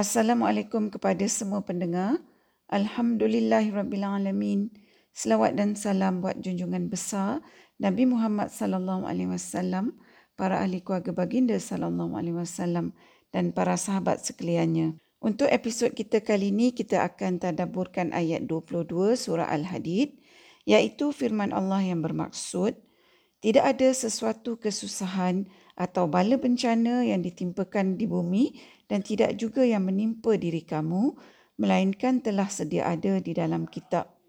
Assalamualaikum kepada semua pendengar. Alhamdulillahirabbilalamin. Selawat dan salam buat junjungan besar Nabi Muhammad sallallahu alaihi wasallam, para ahli keluarga baginda sallallahu alaihi wasallam dan para sahabat sekaliannya. Untuk episod kita kali ini kita akan tadabburkan ayat 22 surah Al-Hadid iaitu firman Allah yang bermaksud tidak ada sesuatu kesusahan atau bala bencana yang ditimpakan di bumi dan tidak juga yang menimpa diri kamu, melainkan telah sedia ada di dalam kitab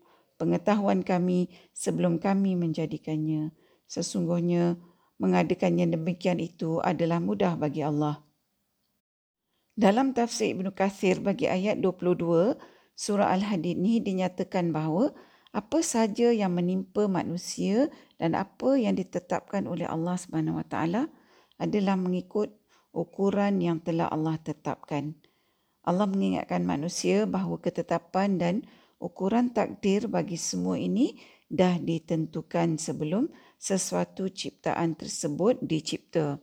pengetahuan kami sebelum kami menjadikannya. Sesungguhnya mengadakannya demikian itu adalah mudah bagi Allah. Dalam tafsir Ibn Kathir bagi ayat 22, surah Al-Hadid ini dinyatakan bahawa apa saja yang menimpa manusia dan apa yang ditetapkan oleh Allah Subhanahu Wa Taala adalah mengikut ukuran yang telah Allah tetapkan. Allah mengingatkan manusia bahawa ketetapan dan ukuran takdir bagi semua ini dah ditentukan sebelum sesuatu ciptaan tersebut dicipta.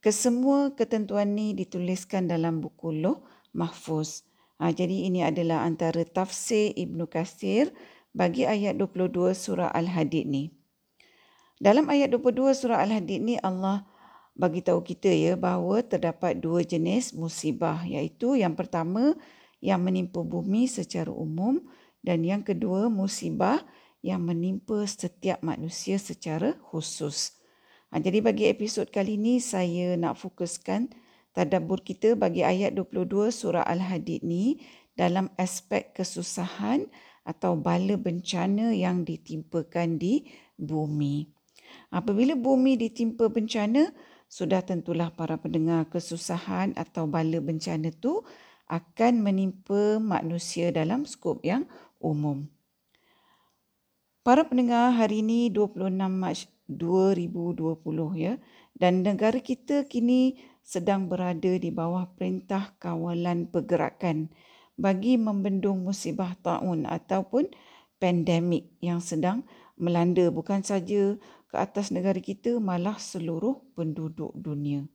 Kesemua ketentuan ini dituliskan dalam buku Loh Mahfuz. Ha, jadi ini adalah antara tafsir Ibn Qasir bagi ayat 22 surah Al-Hadid ni. Dalam ayat 22 surah Al-Hadid ni Allah bagi tahu kita ya bahawa terdapat dua jenis musibah iaitu yang pertama yang menimpa bumi secara umum dan yang kedua musibah yang menimpa setiap manusia secara khusus. Ha, jadi bagi episod kali ini saya nak fokuskan tadabbur kita bagi ayat 22 surah Al-Hadid ni dalam aspek kesusahan atau bala bencana yang ditimpakan di bumi. Apabila bumi ditimpa bencana, sudah tentulah para pendengar kesusahan atau bala bencana itu akan menimpa manusia dalam skop yang umum. Para pendengar hari ini 26 Mac 2020 ya dan negara kita kini sedang berada di bawah perintah kawalan pergerakan bagi membendung musibah taun ataupun pandemik yang sedang melanda bukan saja ke atas negara kita malah seluruh penduduk dunia.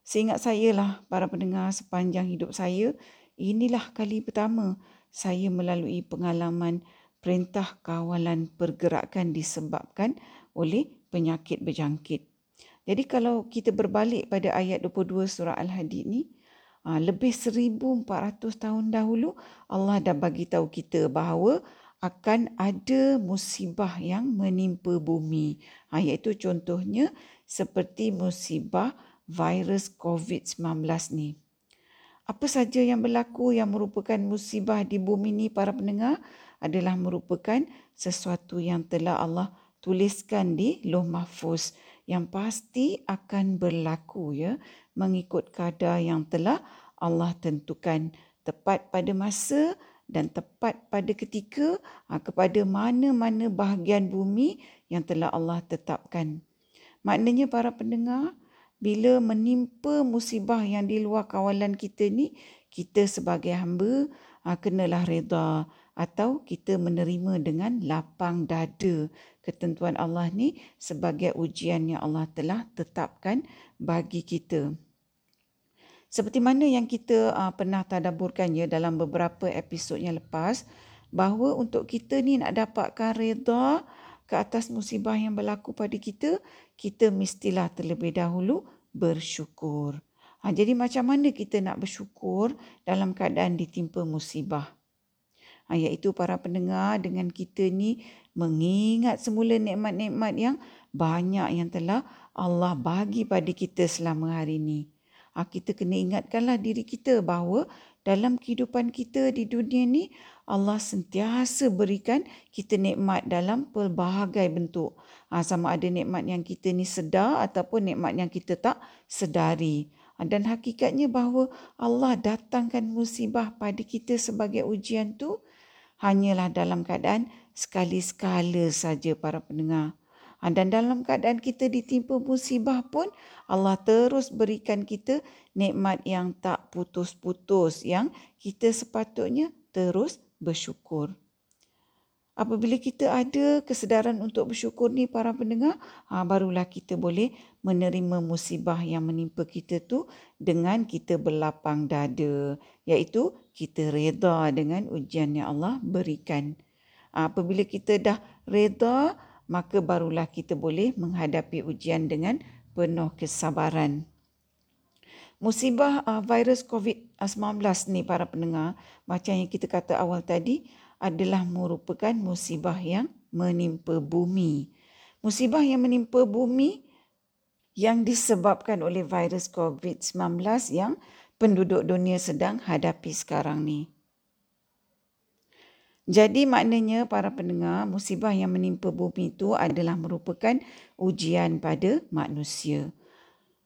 Seingat saya lah para pendengar sepanjang hidup saya, inilah kali pertama saya melalui pengalaman perintah kawalan pergerakan disebabkan oleh penyakit berjangkit. Jadi kalau kita berbalik pada ayat 22 surah Al-Hadid ni, ah, lebih 1400 tahun dahulu Allah dah bagi tahu kita bahawa akan ada musibah yang menimpa bumi. Ha, iaitu contohnya seperti musibah virus COVID-19 ni. Apa saja yang berlaku yang merupakan musibah di bumi ni para pendengar adalah merupakan sesuatu yang telah Allah tuliskan di Loh Mahfuz yang pasti akan berlaku ya mengikut kadar yang telah Allah tentukan tepat pada masa dan tepat pada ketika ha, kepada mana-mana bahagian bumi yang telah Allah tetapkan. Maknanya para pendengar, bila menimpa musibah yang di luar kawalan kita ni, kita sebagai hamba ha, kenalah reda atau kita menerima dengan lapang dada ketentuan Allah ni sebagai ujian yang Allah telah tetapkan bagi kita. Seperti mana yang kita uh, pernah tadaburkan ya dalam beberapa episod yang lepas bahawa untuk kita ni nak dapatkan reda ke atas musibah yang berlaku pada kita, kita mestilah terlebih dahulu bersyukur. Ha, jadi macam mana kita nak bersyukur dalam keadaan ditimpa musibah? Ha, iaitu para pendengar dengan kita ni mengingat semula nikmat-nikmat yang banyak yang telah Allah bagi pada kita selama hari ini ha, kita kena ingatkanlah diri kita bahawa dalam kehidupan kita di dunia ni Allah sentiasa berikan kita nikmat dalam pelbagai bentuk. Ha, sama ada nikmat yang kita ni sedar ataupun nikmat yang kita tak sedari. Ha, dan hakikatnya bahawa Allah datangkan musibah pada kita sebagai ujian tu hanyalah dalam keadaan sekali-sekala saja para pendengar. Ha, dan dalam keadaan kita ditimpa musibah pun Allah terus berikan kita nikmat yang tak putus-putus yang kita sepatutnya terus bersyukur. Apabila kita ada kesedaran untuk bersyukur ni para pendengar, ha, barulah kita boleh menerima musibah yang menimpa kita tu dengan kita berlapang dada. Iaitu kita reda dengan ujian yang Allah berikan. Ha, apabila kita dah reda, maka barulah kita boleh menghadapi ujian dengan penuh kesabaran. Musibah uh, virus COVID-19 ni para pendengar, macam yang kita kata awal tadi, adalah merupakan musibah yang menimpa bumi. Musibah yang menimpa bumi yang disebabkan oleh virus COVID-19 yang penduduk dunia sedang hadapi sekarang ni. Jadi maknanya para pendengar, musibah yang menimpa bumi itu adalah merupakan ujian pada manusia.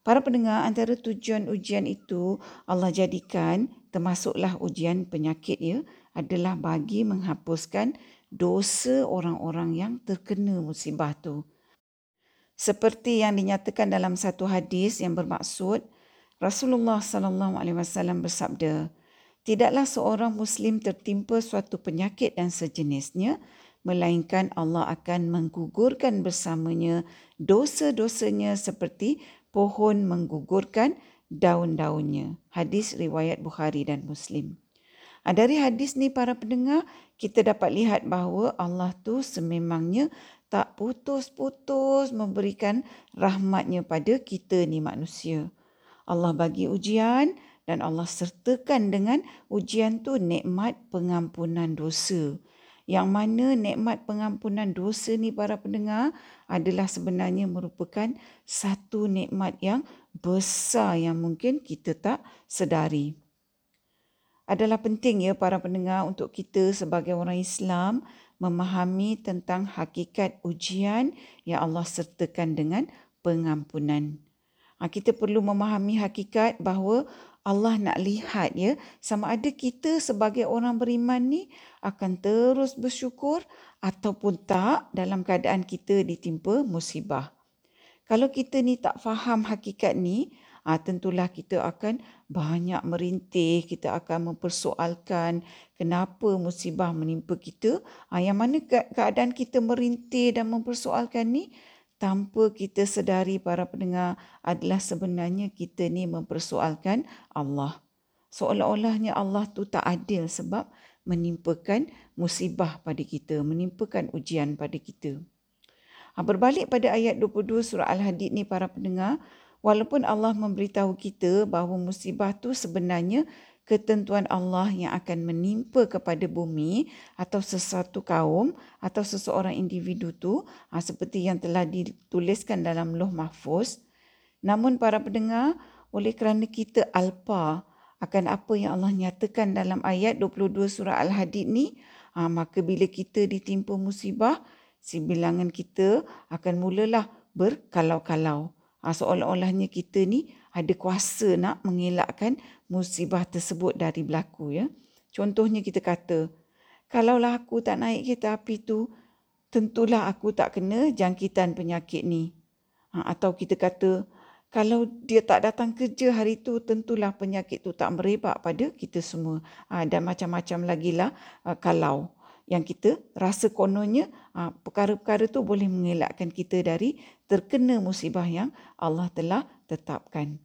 Para pendengar, antara tujuan ujian itu Allah jadikan termasuklah ujian penyakit ya adalah bagi menghapuskan dosa orang-orang yang terkena musibah tu. Seperti yang dinyatakan dalam satu hadis yang bermaksud Rasulullah sallallahu alaihi wasallam bersabda, tidaklah seorang muslim tertimpa suatu penyakit dan sejenisnya melainkan Allah akan menggugurkan bersamanya dosa-dosanya seperti pohon menggugurkan daun-daunnya. Hadis riwayat Bukhari dan Muslim. Dari hadis ni para pendengar, kita dapat lihat bahawa Allah tu sememangnya tak putus-putus memberikan rahmatnya pada kita ni manusia. Allah bagi ujian dan Allah sertakan dengan ujian tu nikmat pengampunan dosa. Yang mana nikmat pengampunan dosa ni para pendengar adalah sebenarnya merupakan satu nikmat yang besar yang mungkin kita tak sedari. Adalah penting ya para pendengar untuk kita sebagai orang Islam memahami tentang hakikat ujian yang Allah sertakan dengan pengampunan. Ha, kita perlu memahami hakikat bahawa Allah nak lihat ya sama ada kita sebagai orang beriman ni akan terus bersyukur ataupun tak dalam keadaan kita ditimpa musibah. Kalau kita ni tak faham hakikat ni, ha, tentulah kita akan banyak merintih, kita akan mempersoalkan kenapa musibah menimpa kita. Ha, yang mana keadaan kita merintih dan mempersoalkan ni tanpa kita sedari para pendengar adalah sebenarnya kita ni mempersoalkan Allah. Seolah-olahnya Allah tu tak adil sebab menimpakan musibah pada kita, menimpakan ujian pada kita. Ha, berbalik pada ayat 22 surah Al-Hadid ni para pendengar, walaupun Allah memberitahu kita bahawa musibah tu sebenarnya ketentuan Allah yang akan menimpa kepada bumi atau sesuatu kaum atau seseorang individu tu ha, seperti yang telah dituliskan dalam Loh Mahfuz. Namun para pendengar, oleh kerana kita alpa akan apa yang Allah nyatakan dalam ayat 22 surah Al-Hadid ni, ha, maka bila kita ditimpa musibah, si bilangan kita akan mulalah berkalau-kalau. Ha, seolah-olahnya kita ni ada kuasa nak mengelakkan musibah tersebut dari berlaku ya. Contohnya kita kata, kalaulah aku tak naik kereta api tu, tentulah aku tak kena jangkitan penyakit ni. Ha, atau kita kata, kalau dia tak datang kerja hari tu, tentulah penyakit tu tak merebak pada kita semua. Ha, dan macam-macam lagi lah ha, kalau yang kita rasa kononnya ha, perkara-perkara tu boleh mengelakkan kita dari terkena musibah yang Allah telah tetapkan.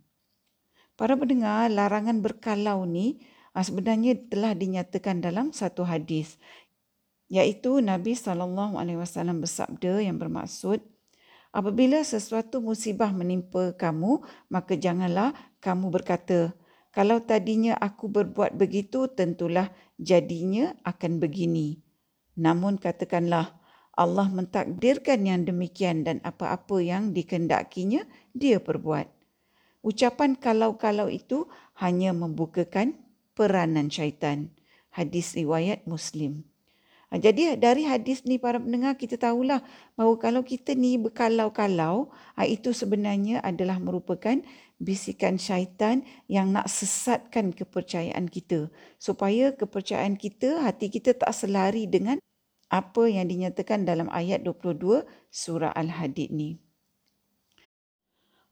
Para pendengar, larangan berkalau ni ah, sebenarnya telah dinyatakan dalam satu hadis iaitu Nabi sallallahu alaihi wasallam bersabda yang bermaksud apabila sesuatu musibah menimpa kamu maka janganlah kamu berkata kalau tadinya aku berbuat begitu tentulah jadinya akan begini namun katakanlah Allah mentakdirkan yang demikian dan apa-apa yang dikendakinya dia perbuat. Ucapan kalau-kalau itu hanya membukakan peranan syaitan. Hadis riwayat Muslim. Ha, jadi dari hadis ni para pendengar kita tahulah bahawa kalau kita ni berkalau-kalau ha, itu sebenarnya adalah merupakan bisikan syaitan yang nak sesatkan kepercayaan kita supaya kepercayaan kita hati kita tak selari dengan apa yang dinyatakan dalam ayat 22 surah Al-Hadid ni.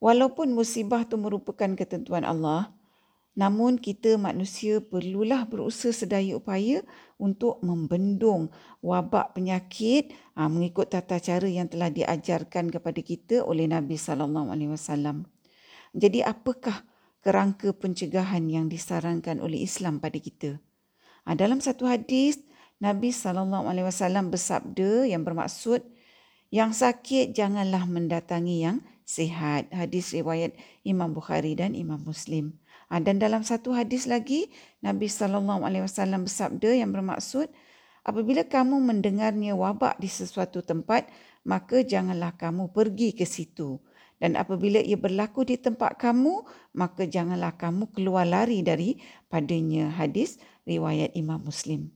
Walaupun musibah tu merupakan ketentuan Allah, Namun kita manusia perlulah berusaha sedaya upaya untuk membendung wabak penyakit aa, mengikut tata cara yang telah diajarkan kepada kita oleh Nabi sallallahu alaihi wasallam. Jadi apakah kerangka pencegahan yang disarankan oleh Islam pada kita? Aa, dalam satu hadis Nabi sallallahu alaihi wasallam bersabda yang bermaksud yang sakit janganlah mendatangi yang sihat. Hadis riwayat Imam Bukhari dan Imam Muslim. Ha, dan dalam satu hadis lagi, Nabi sallallahu alaihi wasallam bersabda yang bermaksud, apabila kamu mendengarnya wabak di sesuatu tempat, maka janganlah kamu pergi ke situ. Dan apabila ia berlaku di tempat kamu, maka janganlah kamu keluar lari daripadanya. Hadis riwayat Imam Muslim.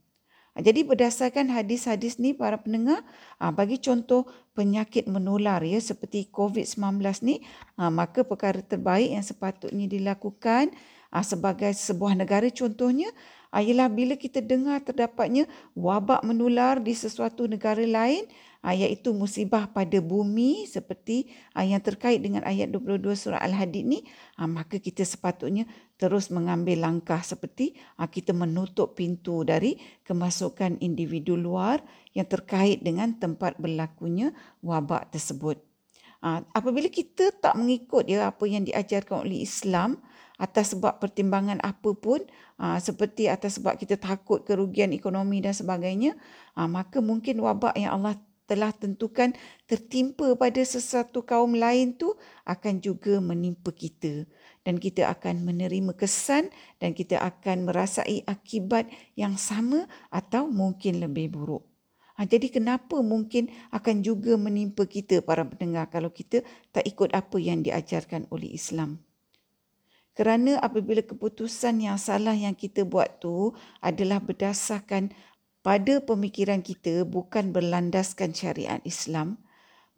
Ha, jadi berdasarkan hadis-hadis ni para pendengar, ha, bagi contoh penyakit menular ya seperti COVID-19 ni, ha, maka perkara terbaik yang sepatutnya dilakukan sebagai sebuah negara contohnya ialah bila kita dengar terdapatnya wabak menular di sesuatu negara lain iaitu musibah pada bumi seperti yang terkait dengan ayat 22 surah Al-Hadid ni maka kita sepatutnya terus mengambil langkah seperti kita menutup pintu dari kemasukan individu luar yang terkait dengan tempat berlakunya wabak tersebut. Apabila kita tak mengikut ya apa yang diajarkan oleh Islam, atas sebab pertimbangan apa pun seperti atas sebab kita takut kerugian ekonomi dan sebagainya maka mungkin wabak yang Allah telah tentukan tertimpa pada sesuatu kaum lain tu akan juga menimpa kita dan kita akan menerima kesan dan kita akan merasai akibat yang sama atau mungkin lebih buruk. Ha, jadi kenapa mungkin akan juga menimpa kita para pendengar kalau kita tak ikut apa yang diajarkan oleh Islam? Kerana apabila keputusan yang salah yang kita buat tu adalah berdasarkan pada pemikiran kita bukan berlandaskan syariat Islam,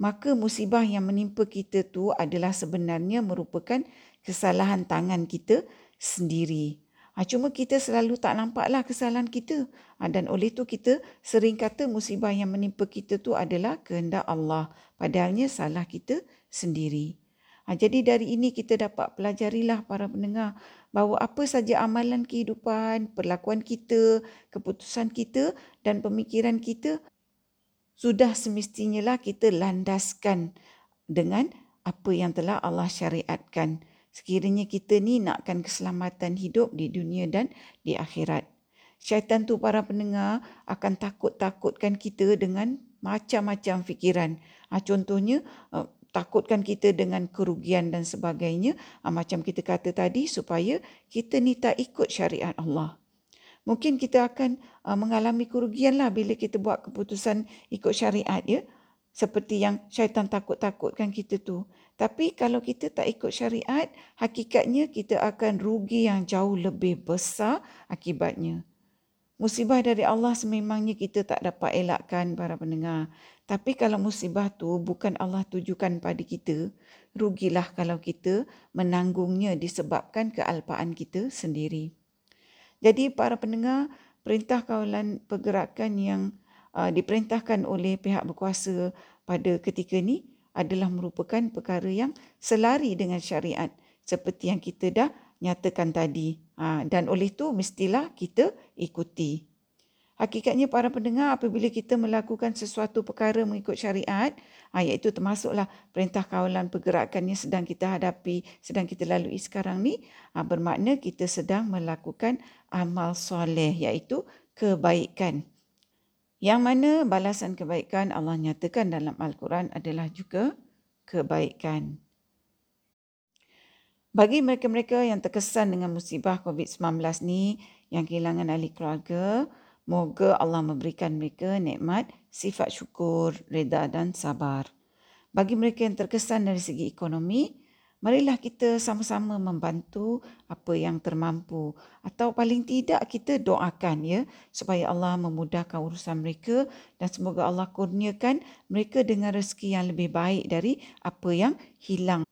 maka musibah yang menimpa kita tu adalah sebenarnya merupakan kesalahan tangan kita sendiri. Ha, cuma kita selalu tak nampaklah kesalahan kita. Ha, dan oleh tu kita sering kata musibah yang menimpa kita tu adalah kehendak Allah. Padahalnya salah kita sendiri. Ha, jadi dari ini kita dapat pelajarilah para pendengar bahawa apa saja amalan kehidupan, perlakuan kita, keputusan kita dan pemikiran kita sudah semestinya lah kita landaskan dengan apa yang telah Allah syariatkan. Sekiranya kita ni nakkan keselamatan hidup di dunia dan di akhirat. Syaitan tu para pendengar akan takut-takutkan kita dengan macam-macam fikiran. Ha, contohnya, uh, takutkan kita dengan kerugian dan sebagainya ah, macam kita kata tadi supaya kita ni tak ikut syariat Allah. Mungkin kita akan ah, mengalami kerugian lah bila kita buat keputusan ikut syariat ya. Seperti yang syaitan takut-takutkan kita tu. Tapi kalau kita tak ikut syariat hakikatnya kita akan rugi yang jauh lebih besar akibatnya Musibah dari Allah sememangnya kita tak dapat elakkan para pendengar. Tapi kalau musibah tu bukan Allah tujukan pada kita, rugilah kalau kita menanggungnya disebabkan kealpaan kita sendiri. Jadi para pendengar, perintah kawalan pergerakan yang uh, diperintahkan oleh pihak berkuasa pada ketika ini adalah merupakan perkara yang selari dengan syariat seperti yang kita dah nyatakan tadi. Ha, dan oleh itu mestilah kita ikuti. Hakikatnya para pendengar apabila kita melakukan sesuatu perkara mengikut syariat, ha, iaitu termasuklah perintah kawalan pergerakan yang sedang kita hadapi, sedang kita lalui sekarang ni, ha, bermakna kita sedang melakukan amal soleh iaitu kebaikan. Yang mana balasan kebaikan Allah nyatakan dalam Al-Quran adalah juga kebaikan. Bagi mereka-mereka yang terkesan dengan musibah COVID-19 ni, yang kehilangan ahli keluarga, moga Allah memberikan mereka nikmat, sifat syukur, reda dan sabar. Bagi mereka yang terkesan dari segi ekonomi, marilah kita sama-sama membantu apa yang termampu. Atau paling tidak kita doakan ya, supaya Allah memudahkan urusan mereka dan semoga Allah kurniakan mereka dengan rezeki yang lebih baik dari apa yang hilang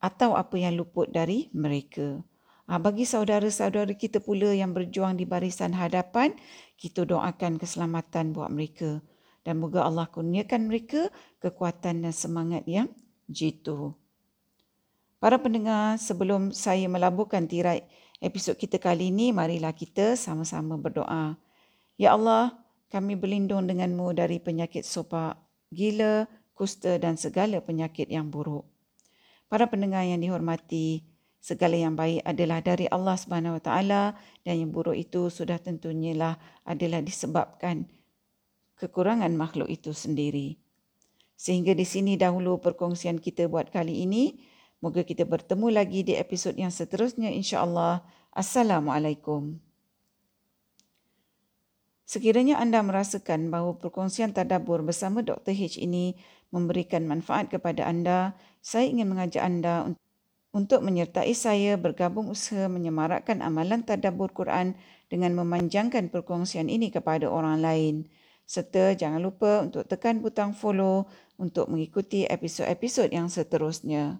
atau apa yang luput dari mereka. Ha, bagi saudara-saudara kita pula yang berjuang di barisan hadapan, kita doakan keselamatan buat mereka. Dan moga Allah kurniakan mereka kekuatan dan semangat yang jitu. Para pendengar, sebelum saya melabuhkan tirai Episod kita kali ini, marilah kita sama-sama berdoa. Ya Allah, kami berlindung denganmu dari penyakit sopak, gila, kusta dan segala penyakit yang buruk. Para pendengar yang dihormati, segala yang baik adalah dari Allah Subhanahu Wa Taala dan yang buruk itu sudah tentunya lah adalah disebabkan kekurangan makhluk itu sendiri. Sehingga di sini dahulu perkongsian kita buat kali ini. Moga kita bertemu lagi di episod yang seterusnya insya-Allah. Assalamualaikum. Sekiranya anda merasakan bahawa perkongsian tadabbur bersama Dr. H ini memberikan manfaat kepada anda, saya ingin mengajak anda untuk menyertai saya bergabung usaha menyemarakkan amalan tadabbur Quran dengan memanjangkan perkongsian ini kepada orang lain. Serta jangan lupa untuk tekan butang follow untuk mengikuti episod-episod yang seterusnya.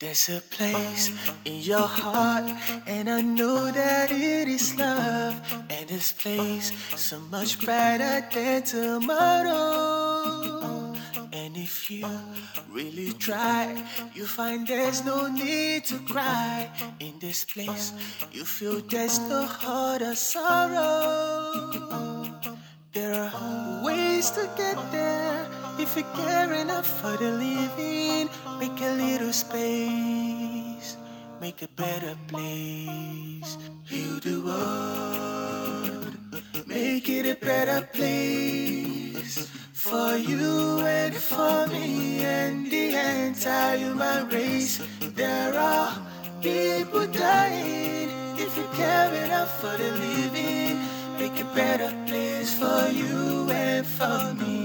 There's a place in your heart, and I know that it is love. And this place so much brighter than tomorrow. If you really try, you find there's no need to cry. In this place, you feel there's no heart of sorrow. There are ways to get there. If you care enough for the living, make a little space, make a better place. Heal the world, make it a better place for you and for me and the entire human race. There are people dying. If you care enough for the living, make it a better place for you and for me.